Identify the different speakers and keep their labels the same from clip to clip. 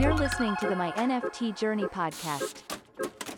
Speaker 1: You're listening to the My NFT Journey podcast.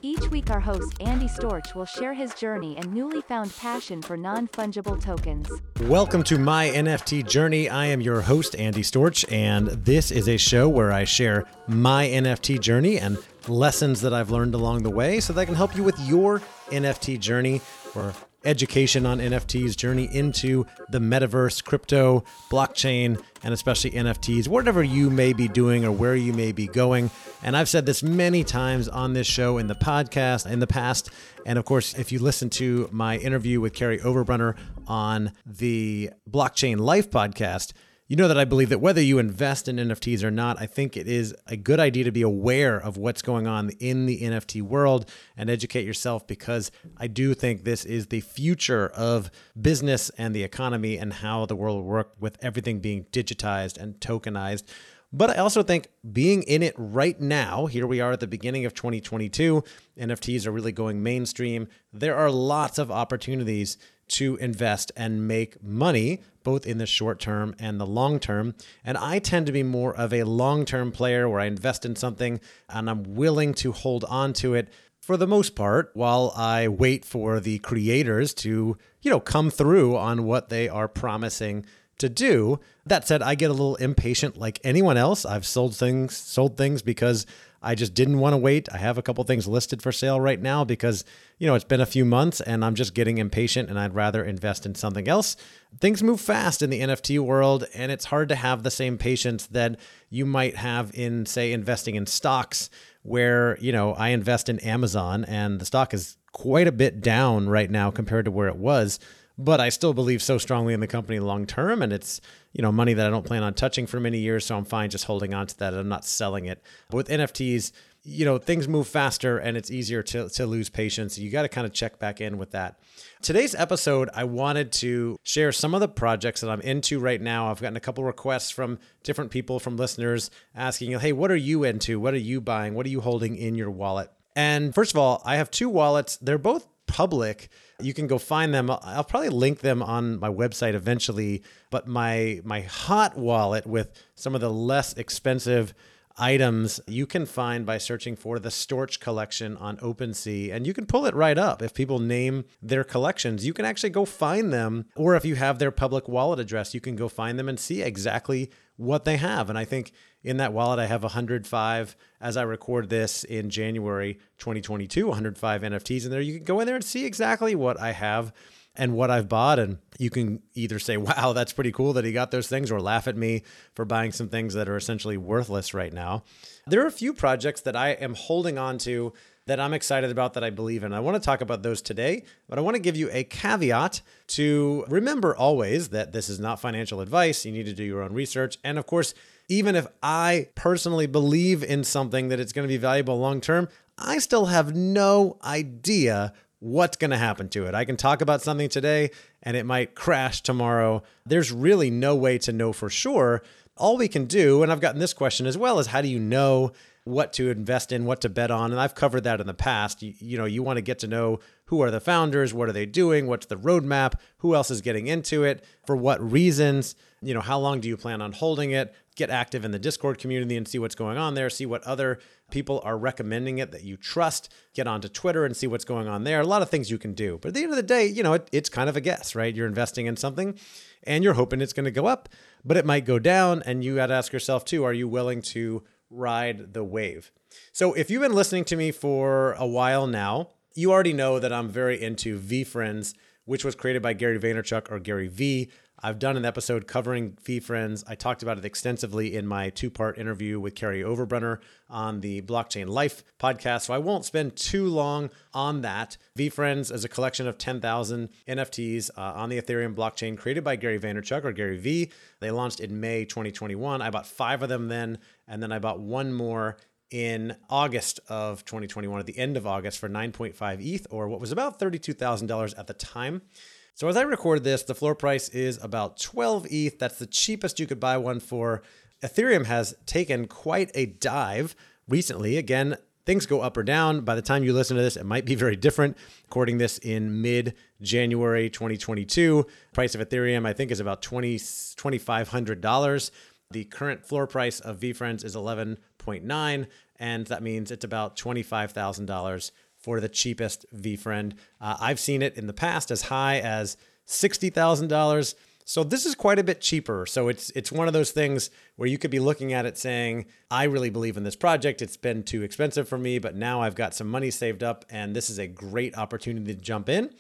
Speaker 1: Each week, our host Andy Storch will share his journey and newly found passion for non fungible tokens.
Speaker 2: Welcome to my NFT journey. I am your host, Andy Storch, and this is a show where I share my NFT journey and lessons that I've learned along the way so that I can help you with your NFT journey or education on NFTs, journey into the metaverse, crypto, blockchain, and especially NFTs, whatever you may be doing or where you may be going. And I've said this many times on this show in the podcast in the past. And of course, if you listen to my interview with Kerry Overbrunner on the Blockchain Life podcast, you know that I believe that whether you invest in NFTs or not, I think it is a good idea to be aware of what's going on in the NFT world and educate yourself because I do think this is the future of business and the economy and how the world will work with everything being digitized and tokenized. But I also think being in it right now, here we are at the beginning of 2022, NFTs are really going mainstream. There are lots of opportunities to invest and make money, both in the short term and the long term. And I tend to be more of a long term player where I invest in something and I'm willing to hold on to it for the most part while I wait for the creators to, you know, come through on what they are promising to do. That said, I get a little impatient like anyone else. I've sold things, sold things because I just didn't want to wait. I have a couple things listed for sale right now because, you know, it's been a few months and I'm just getting impatient and I'd rather invest in something else. Things move fast in the NFT world and it's hard to have the same patience that you might have in, say, investing in stocks where, you know, I invest in Amazon and the stock is quite a bit down right now compared to where it was but I still believe so strongly in the company long term, and it's you know money that I don't plan on touching for many years, so I'm fine just holding on to that. I'm not selling it. But with NFTs, you know things move faster, and it's easier to to lose patience. You got to kind of check back in with that. Today's episode, I wanted to share some of the projects that I'm into right now. I've gotten a couple requests from different people, from listeners, asking, "Hey, what are you into? What are you buying? What are you holding in your wallet?" And first of all, I have two wallets. They're both public. You can go find them. I'll probably link them on my website eventually. But my my hot wallet with some of the less expensive items you can find by searching for the Storch collection on OpenSea. And you can pull it right up. If people name their collections, you can actually go find them. Or if you have their public wallet address, you can go find them and see exactly what they have. And I think in that wallet, I have 105 as I record this in January 2022, 105 NFTs in there. You can go in there and see exactly what I have and what I've bought. And you can either say, wow, that's pretty cool that he got those things, or laugh at me for buying some things that are essentially worthless right now. There are a few projects that I am holding on to that I'm excited about that I believe in. I want to talk about those today, but I want to give you a caveat to remember always that this is not financial advice. You need to do your own research. And of course, even if I personally believe in something that it's going to be valuable long term, I still have no idea what's going to happen to it. I can talk about something today and it might crash tomorrow. There's really no way to know for sure. All we can do, and I've gotten this question as well, is how do you know what to invest in, what to bet on? And I've covered that in the past. You, you know, you want to get to know who are the founders, what are they doing, what's the roadmap, who else is getting into it, for what reasons, you know, how long do you plan on holding it? Get active in the Discord community and see what's going on there, see what other people are recommending it that you trust. Get onto Twitter and see what's going on there. A lot of things you can do. But at the end of the day, you know, it, it's kind of a guess, right? You're investing in something and you're hoping it's going to go up, but it might go down. And you got to ask yourself, too, are you willing to ride the wave? So if you've been listening to me for a while now, you already know that I'm very into VeeFriends, which was created by Gary Vaynerchuk or Gary V. I've done an episode covering VeeFriends. I talked about it extensively in my two part interview with Kerry Overbrunner on the Blockchain Life podcast. So I won't spend too long on that. V VeeFriends is a collection of 10,000 NFTs uh, on the Ethereum blockchain created by Gary Vaynerchuk or Gary V. They launched in May 2021. I bought five of them then, and then I bought one more in August of 2021, at the end of August, for 9.5 ETH, or what was about $32,000 at the time. So as I record this, the floor price is about 12 ETH. That's the cheapest you could buy one for. Ethereum has taken quite a dive recently. Again, things go up or down. By the time you listen to this, it might be very different. Recording this in mid January 2022, price of Ethereum I think is about 20 $2500 The current floor price of VeeFriends is 11.9, and that means it's about $25,000 for the cheapest VeeFriend. Uh, I've seen it in the past as high as $60,000. So this is quite a bit cheaper. So it's it's one of those things where you could be looking at it saying, I really believe in this project. It's been too expensive for me, but now I've got some money saved up and this is a great opportunity to jump in.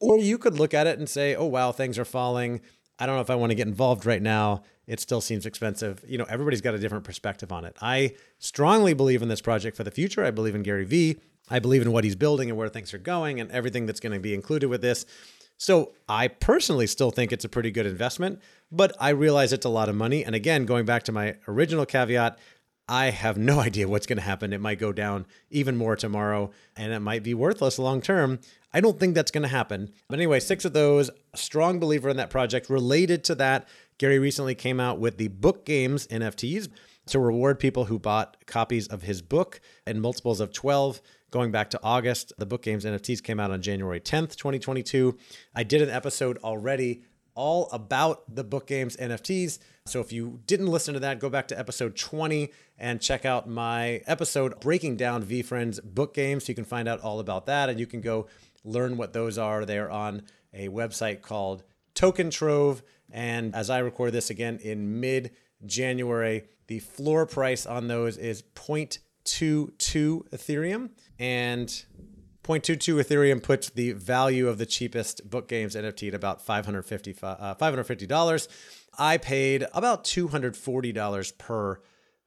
Speaker 2: Or you could look at it and say, oh wow, things are falling. I don't know if I want to get involved right now. It still seems expensive. You know, everybody's got a different perspective on it. I strongly believe in this project for the future. I believe in Gary Vee. I believe in what he's building and where things are going and everything that's going to be included with this. So I personally still think it's a pretty good investment, but I realize it's a lot of money. And again, going back to my original caveat, I have no idea what's going to happen. It might go down even more tomorrow and it might be worthless long term. I don't think that's going to happen. But anyway, six of those, strong believer in that project. Related to that, Gary recently came out with the book games NFTs to reward people who bought copies of his book in multiples of 12 going back to August. The book games NFTs came out on January 10th, 2022. I did an episode already all about the book games NFTs. So if you didn't listen to that, go back to episode 20 and check out my episode breaking down VeeFriends book games. So you can find out all about that and you can go learn what those are. They are on a website called Token Trove. And as I record this again in mid January, the floor price on those is 0.22 Ethereum. And 0.22 Ethereum puts the value of the cheapest book games NFT at about $550, uh, $550. I paid about $240 per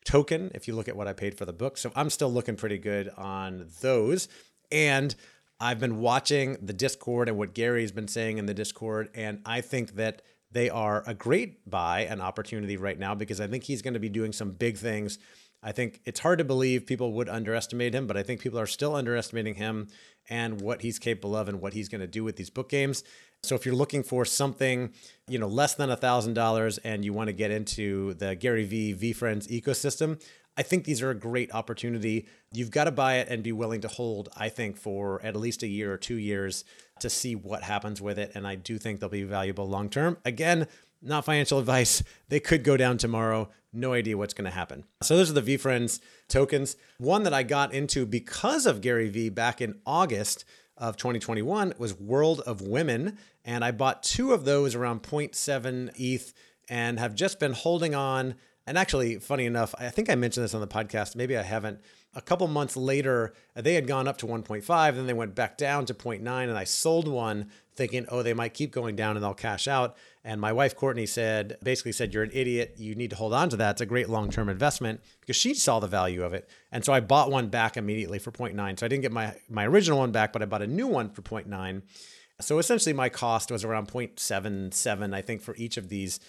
Speaker 2: token if you look at what I paid for the book. So I'm still looking pretty good on those. And I've been watching the Discord and what Gary's been saying in the Discord. And I think that they are a great buy and opportunity right now because I think he's going to be doing some big things I think it's hard to believe people would underestimate him, but I think people are still underestimating him and what he's capable of and what he's going to do with these book games. So if you're looking for something, you know, less than a thousand dollars and you want to get into the Gary V VeeFriends ecosystem, I think these are a great opportunity. You've got to buy it and be willing to hold, I think, for at least a year or two years to see what happens with it. And I do think they'll be valuable long term. Again, not financial advice. They could go down tomorrow. No idea what's going to happen. So those are the VeeFriends tokens. One that I got into because of Gary Vee back in August of 2021 was World of Women. And I bought two of those around 0.7 ETH and have just been holding on. And actually, funny enough, I think I mentioned this on the podcast. Maybe I haven't. A couple months later, they had gone up to 1.5, then they went back down to 0.9, and I sold one thinking, oh, they might keep going down and I'll cash out. And my wife, Courtney, said, basically said, you're an idiot. You need to hold on to that. It's a great long term investment because she saw the value of it. And so I bought one back immediately for 0.9. So I didn't get my, my original one back, but I bought a new one for 0.9. So essentially, my cost was around 0.77, I think, for each of these.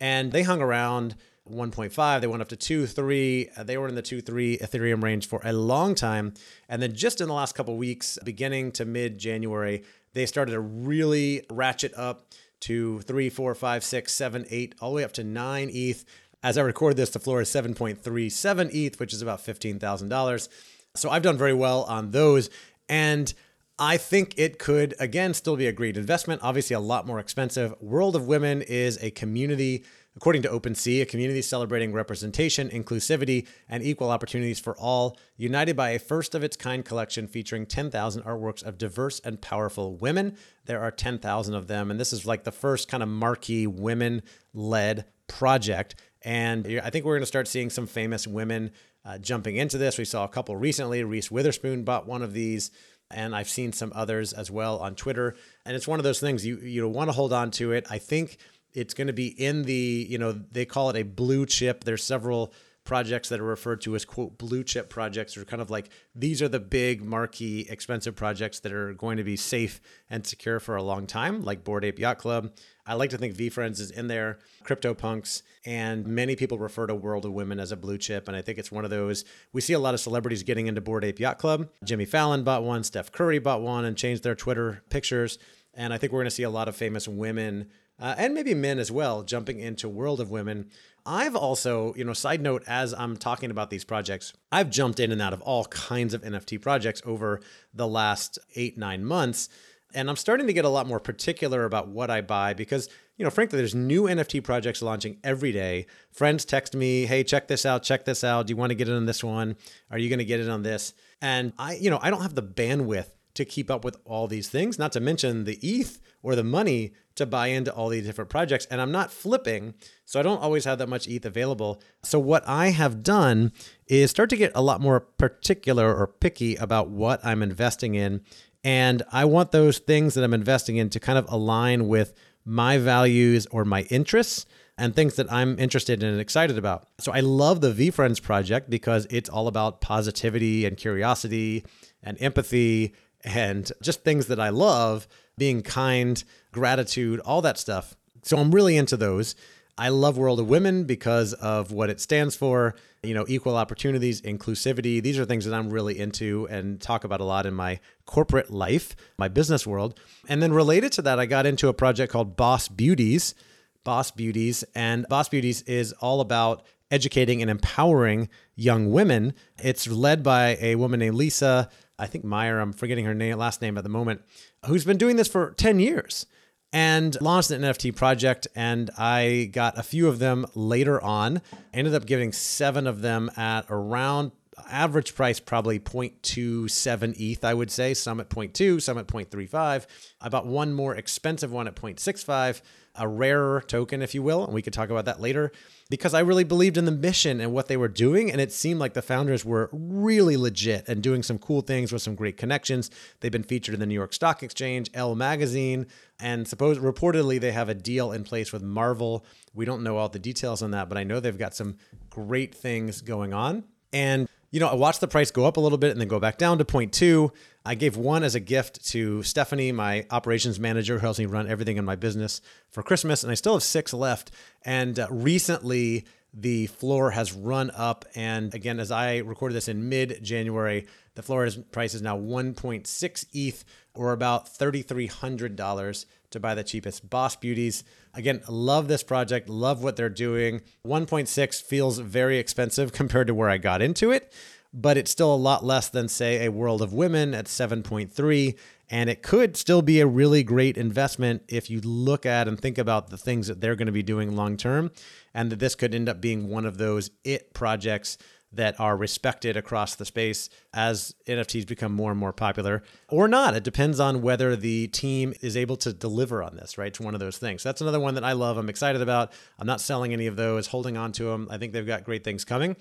Speaker 2: And they hung around 1.5 they went up to 2 3 they were in the 2 3 ethereum range for a long time and then just in the last couple weeks beginning to mid january they started to really ratchet up to 3 4 5 6 7 8 all the way up to 9 eth as i record this the floor is 7.37 eth which is about $15000 so i've done very well on those and I think it could, again, still be a great investment. Obviously, a lot more expensive. World of Women is a community According to OpenSea, a community celebrating representation, inclusivity, and equal opportunities for all, united by a first of its kind collection featuring 10,000 artworks of diverse and powerful women. There are 10,000 of them, and this is like the first kind of marquee women led project. And I think we're going to start seeing some famous women uh, jumping into this. We saw a couple recently. Reese Witherspoon bought one of these and I've seen some others as well on Twitter. And it's one of those things you you want to hold on to it. I think it's going to be in the, you know, they call it a blue chip. There's several projects that are referred to as quote blue chip projects. Are kind of like these are the big marquee expensive projects that are going to be safe and secure for a long time like Bored Ape Yacht Club. I like to think VeeFriends is in there CryptoPunks and many people refer to world of women as a blue chip and i think it's one of those we see a lot of celebrities getting into Bored Ape Yacht Club. Jimmy fallon bought one steph curry bought one and changed their twitter pictures and i think we're going to see a lot of famous women uh, and maybe men as well jumping into World of Women. I've also, you know, side note, as I'm talking about these projects, I've jumped in and out of all kinds of NFT projects over the last eight, nine months. And I'm starting to get a lot more particular about what I buy because, you know, frankly, there's new NFT projects launching every day. Friends text me, hey, check this out, check this out. Do you want to get in on this one? Are you going to get in on this? And I, you know, I don't have the bandwidth to keep up with all these things, not to mention the ETH or the money to buy into all these different projects. And I'm not flipping, so I don't always have that much ETH available. So, what I have done is start to get a lot more particular or picky about what I'm investing in. And I want those things that I'm investing in to kind of align with my values or my interests and things that I'm interested in and excited about. So I love the VeeFriends project because it's all about positivity and curiosity and empathy and just things that I love being kind, gratitude, all that stuff. So I'm really into those. I love World of Women because of what it stands for, you know, equal opportunities, inclusivity. These are things that I'm really into and talk about a lot in my corporate life, my business world. And then related to that, I got into a project called Boss Beauties, Boss Beauties, and Boss Beauties is all about educating and empowering young women. It's led by a woman named Lisa I think Mayer, I'm forgetting her name, last name at the moment, who's been doing this for 10 years and launched an NFT project. And I got a few of them later on. I ended up giving seven of them at around average price probably 0.27 ETH, I would say. Some at 0.2, some at 0.35. I bought one more expensive one at 0.65 a rarer token, if you will. And we could talk about that later because I really believed in the mission and what they were doing. And it seemed like the founders were really legit and doing some cool things with some great connections. They've been featured in the New York Stock Exchange, Elle Magazine, and suppose reportedly they have a deal in place with Marvel. We don't know all the details on that, but I know they've got some great things going on. And you know, I watched the price go up a little bit and then go back down to 0.2. I gave one as a gift to Stephanie, my operations manager, who helps me run everything in my business for Christmas. And I still have six left. And uh, recently, the floor has run up. And again, as I recorded this in mid January, the floor price is now 1.6 ETH or about $3,300 to buy the cheapest Boss Beauties. Again, love this project, love what they're doing. 1.6 feels very expensive compared to where I got into it but it's still a lot less than, say, a World of Women at 7.3. And it could still be a really great investment if you look at and think about the things that they're going to be doing long term. And that this could end up being one of those it projects that are respected across the space as NFTs become more and more popular or not. It depends on whether the team is able to deliver on this, right? It's one of those things. That's another one that I love. I'm excited about. I'm not selling any of those, holding on to them. I think they've got great things coming.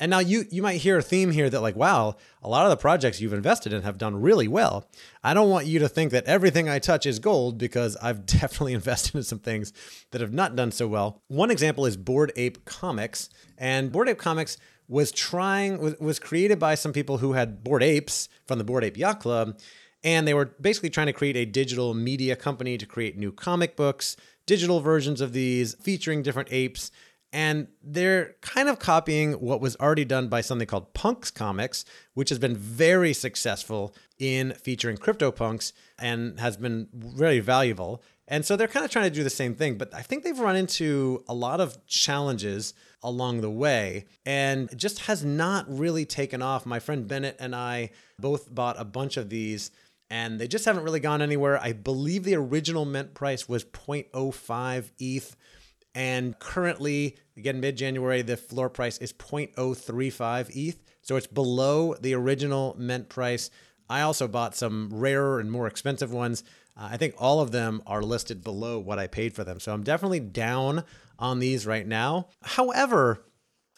Speaker 2: And now you you might hear a theme here that like, wow, a lot of the projects you've invested in have done really well. I don't want you to think that everything I touch is gold because I've definitely invested in some things that have not done so well. One example is Bored Ape Comics, and Bored Ape Comics was trying was, was created by some people who had bored apes from the Bored Ape Yacht Club and they were basically trying to create a digital media company to create new comic books digital versions of these featuring different apes and they're kind of copying what was already done by something called punks comics which has been very successful in featuring CryptoPunks and has been very valuable and so they're kind of trying to do the same thing but i think they've run into a lot of challenges along the way and just has not really taken off. My friend Bennett and I both bought a bunch of these and they just haven't really gone anywhere. I believe the original mint price was 0.05 ETH. And currently, again, mid January, the floor price is 0.035 ETH. So it's below the original mint price. I also bought some rarer and more expensive ones. Uh, I think all of them are listed below what I paid for them. So I'm definitely down on these right now. However,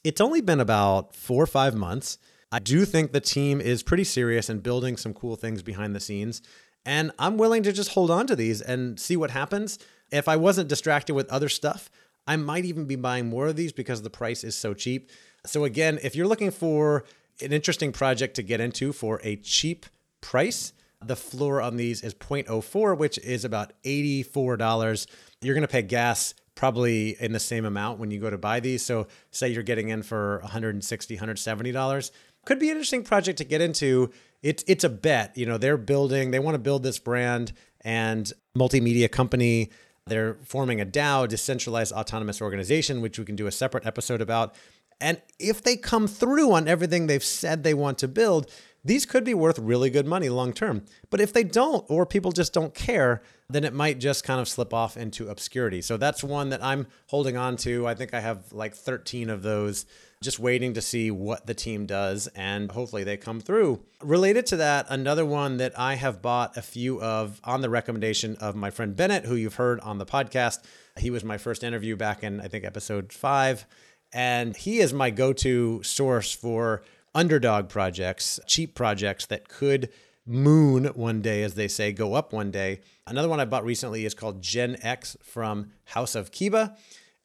Speaker 2: it's only been about four or five months. I do think the team is pretty serious and building some cool things behind the scenes. And I'm willing to just hold on to these and see what happens. If I wasn't distracted with other stuff, I might even be buying more of these because the price is so cheap. So, again, if you're looking for an interesting project to get into for a cheap price, the floor on these is 0.04, which is about $84. You're going to pay gas probably in the same amount when you go to buy these. So say you're getting in for $160, 170 dollars. Could be an interesting project to get into. It's it's a bet. You know, they're building, they want to build this brand and multimedia company. They're forming a DAO, decentralized autonomous organization, which we can do a separate episode about. And if they come through on everything they've said they want to build, these could be worth really good money long term. But if they don't, or people just don't care, then it might just kind of slip off into obscurity. So that's one that I'm holding on to. I think I have like 13 of those, just waiting to see what the team does, and hopefully they come through. Related to that, another one that I have bought a few of on the recommendation of my friend Bennett, who you've heard on the podcast. He was my first interview back in, I think, episode five. And he is my go to source for underdog projects, cheap projects that could moon one day, as they say, go up one day. Another one I bought recently is called Gen X from House of Kibaa.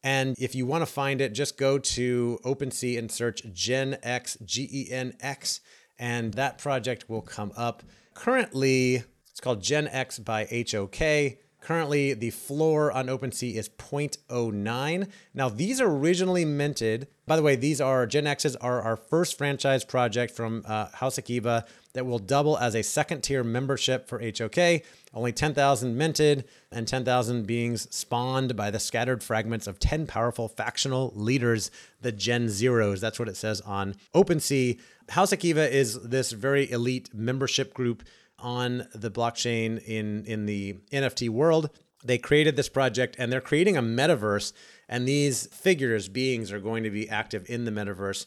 Speaker 2: And if you want to find it, just go to OpenSea and search Gen X, G E N X, and that project will come up. Currently, it's called Gen X by HOK. Currently, the floor on OpenSea is 0.09. Now, these originally minted. By the way, these are Gen X's are our first franchise project from uh, House of Kibaa that will double as a second tier membership for HOK. Only 10,000 minted and 10,000 beings spawned by the scattered fragments of 10 powerful factional leaders, the Gen Zeros. That's what it says on OpenSea. House of Kibaa is this very elite membership group on the blockchain in in the NFT world. They created this project and they're creating a metaverse and these figures beings are going to be active in the metaverse.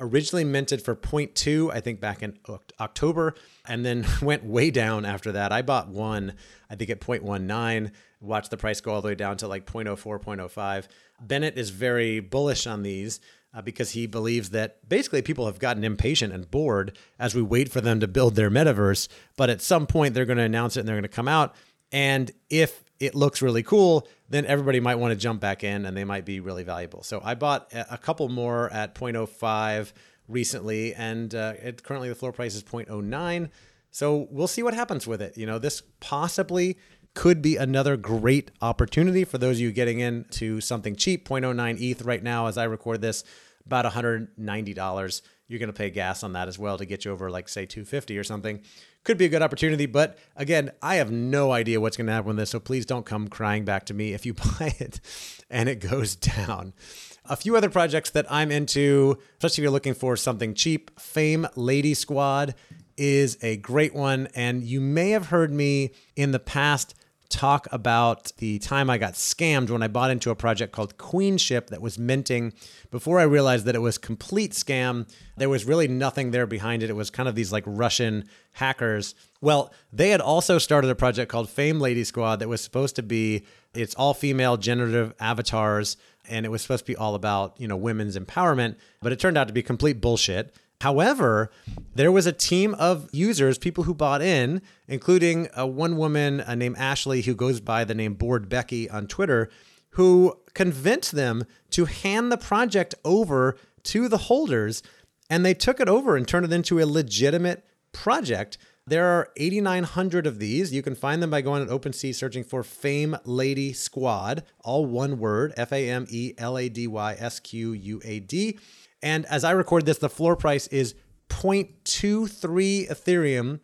Speaker 2: Originally minted for 0.2, I think back in October, and then went way down after that. I bought one, I think at 0.19, watched the price go all the way down to like 0.04, 0.05. Bennett is very bullish on these uh, because he believes that basically people have gotten impatient and bored as we wait for them to build their metaverse. But at some point, they're going to announce it and they're going to come out. And if it looks really cool, then everybody might want to jump back in and they might be really valuable. So I bought a couple more at 0.05 recently, and uh, it, currently the floor price is 0.09. So we'll see what happens with it. You know, this possibly could be another great opportunity for those of you getting into something cheap. 0.09 ETH right now, as I record this, about $190. You're going to pay gas on that as well to get you over, like, say, 250 or something. Could be a good opportunity, but again, I have no idea what's going to happen with this. So please don't come crying back to me if you buy it and it goes down. A few other projects that I'm into, especially if you're looking for something cheap, Fame Lady Squad is a great one. And you may have heard me in the past talk about the time I got scammed when I bought into a project called Queenship that was minting before I realized that it was complete scam. There was really nothing there behind it. It was kind of these like Russian hackers. Well, they had also started a project called Fame Lady Squad that was supposed to be it's all female generative avatars and it was supposed to be all about, you know, women's empowerment, but it turned out to be complete bullshit. However, there was a team of users, people who bought in, including a one woman uh, named Ashley who goes by the name Bored Becky on Twitter, who convinced them to hand the project over to the holders. And they took it over and turned it into a legitimate project. There are 8,900 of these. You can find them by going on OpenSea, searching for Fame Lady Squad, all one word F A M E L A D Y S Q U A D. And as I record this, the floor price is 0.23 Ethereum,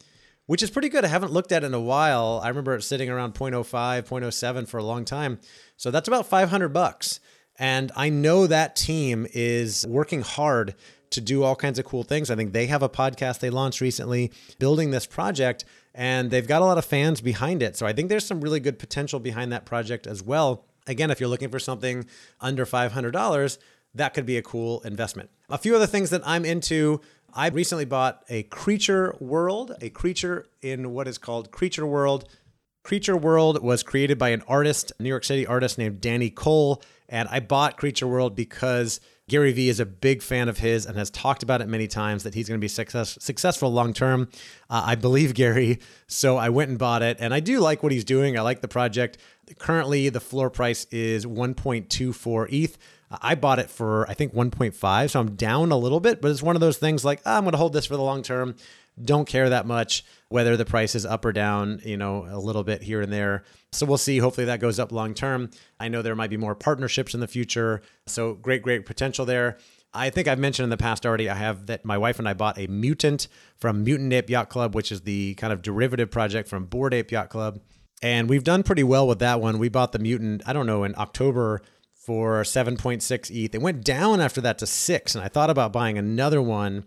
Speaker 2: which is pretty good. I haven't looked at it in a while. I remember it sitting around 0.05, 0.07 for a long time. So that's about 500 bucks. And I know that team is working hard to do all kinds of cool things. I think they have a podcast they launched recently building this project, and they've got a lot of fans behind it. So I think there's some really good potential behind that project as well. Again, if you're looking for something under $500, that could be a cool investment. A few other things that I'm into. I recently bought a Creature World, a creature in what is called Creature World. Creature World was created by an artist, New York City artist named Danny Cole. And I bought Creature World because Gary Vee is a big fan of his and has talked about it many times that he's going to be success, successful long term. Uh, I believe Gary, so I went and bought it. And I do like what he's doing. I like the project. Currently, the floor price is 1.24 ETH. I bought it for I think 1.5, so I'm down a little bit, but it's one of those things like oh, I'm going to hold this for the long term. Don't care that much whether the price is up or down, you know, a little bit here and there. So we'll see. Hopefully that goes up long term. I know there might be more partnerships in the future. So great, great potential there. I think I've mentioned in the past already, I have that my wife and I bought a Mutant from Mutant Ape Yacht Club, which is the kind of derivative project from Bored Ape Yacht Club. And we've done pretty well with that one. We bought the Mutant, I don't know, in October for 7.6 ETH. It went down after that to six, and I thought about buying another one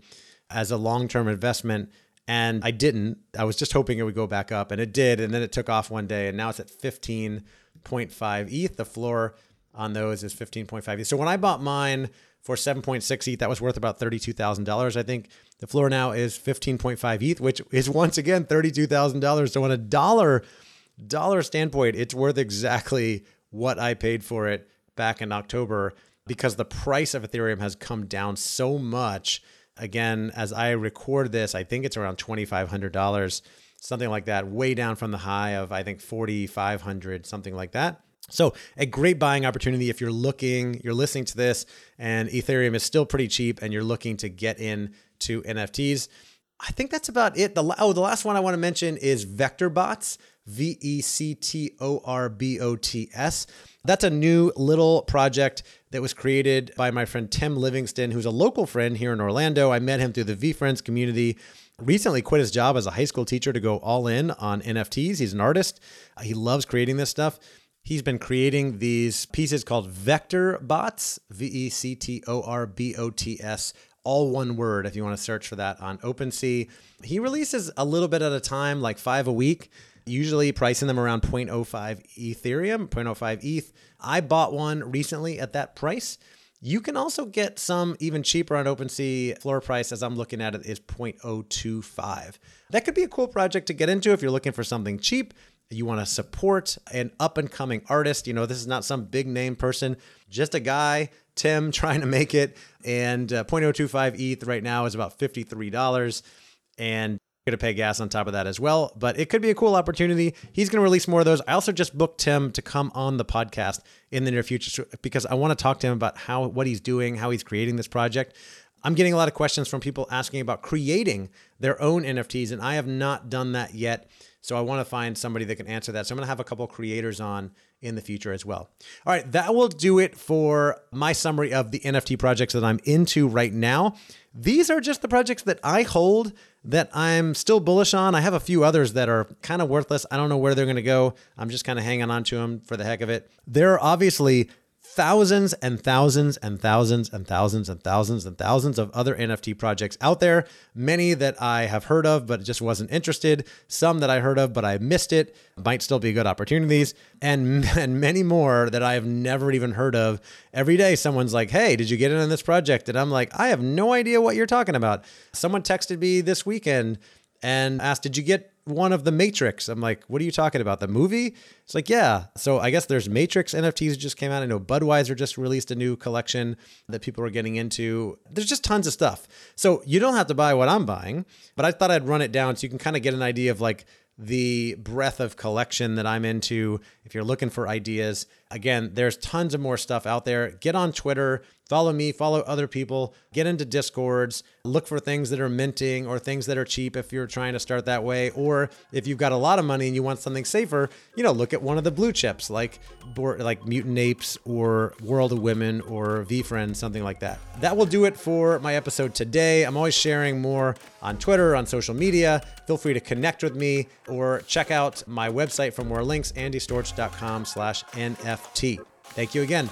Speaker 2: as a long term investment. And I didn't. I was just hoping it would go back up, and it did. And then it took off one day, and now it's at 15.5 ETH. The floor on those is 15.5 ETH. So when I bought mine for 7.6 ETH, that was worth about $32,000. I think the floor now is 15.5 ETH, which is once again $32,000. So on a dollar dollar standpoint, it's worth exactly what I paid for it back in October because the price of Ethereum has come down so much. Again, as I record this, I think it's around $2,500, something like that, way down from the high of, I think, 4,500, something like that. So, a great buying opportunity if you're looking, you're listening to this, and Ethereum is still pretty cheap and you're looking to get in to NFTs. I think that's about it. The, oh, the last one I want to mention is VectorBots. V E C T O R B O T S. That's a new little project that was created by my friend Tim Livingston, who's a local friend here in Orlando. I met him through the VeeFriends community. Recently quit his job as a high school teacher to go all in on NFTs. He's an artist. Uh, he loves creating this stuff. He's been creating these pieces called Vector Bots, V E C T O R B O T S, all one word if you want to search for that on OpenSea. He releases a little bit at a time, like five a week usually pricing them around 0.05 Ethereum, 0.05 ETH. I bought one recently at that price. You can also get some even cheaper on OpenSea. Floor price, as I'm looking at it, is 0.025. That could be a cool project to get into if you're looking for something cheap. You want to support an up and coming artist. You know, this is not some big name person, just a guy, Tim, trying to make it. And uh, 0.025 ETH right now is about $53. And going to pay gas on top of that as well. But it could be a cool opportunity. He's going to release more of those. I also just booked Tim to come on the podcast in the near future because I want to talk to him about how what he's doing, how he's creating this project. I'm getting a lot of questions from people asking about creating their own NFTs, and I have not done that yet. So I want to find somebody that can answer that. So I'm going to have a couple creators on in the future as well. All right, that will do it for my summary of the NFT projects that I'm into right now. These are just the projects that I hold that I'm still bullish on. I have a few others that are kind of worthless. I don't know where they're going to go. I'm just kind of hanging on to them for the heck of it. There are obviously thousands and thousands and thousands and thousands and thousands and thousands of other NFT projects out there. Many that I have heard of, but just wasn't interested. Some that I heard of, but I missed it. Might still be good opportunities. And, and many more that I have never even heard of. Every day, someone's like, Hey, did you get in on this project? And I'm like, I have no idea what you're talking about. Someone texted me this weekend and asked, Did you get one of the Matrix. I'm like, what are you talking about? The movie? It's like, yeah. So I guess there's Matrix NFTs just came out. I know Budweiser just released a new collection that people are getting into. There's just tons of stuff. So you don't have to buy what I'm buying, but I thought I'd run it down so you can kind of get an idea of like the breadth of collection that I'm into. If you're looking for ideas, again, there's tons of more stuff out there. Get on Twitter, follow me, follow other people, get into discords, look for things that are minting or things that are cheap if you're trying to start that way. Or if you've got a lot of money and you want something safer, you know, look at one of the blue chips like like Mutant Apes or World of Women or VeeFriends, something like that. That will do it for my episode today. I'm always sharing more on Twitter, on social media. Feel free to connect with me or check out my website for more links, andystorch.com slash NFT. Thank you again.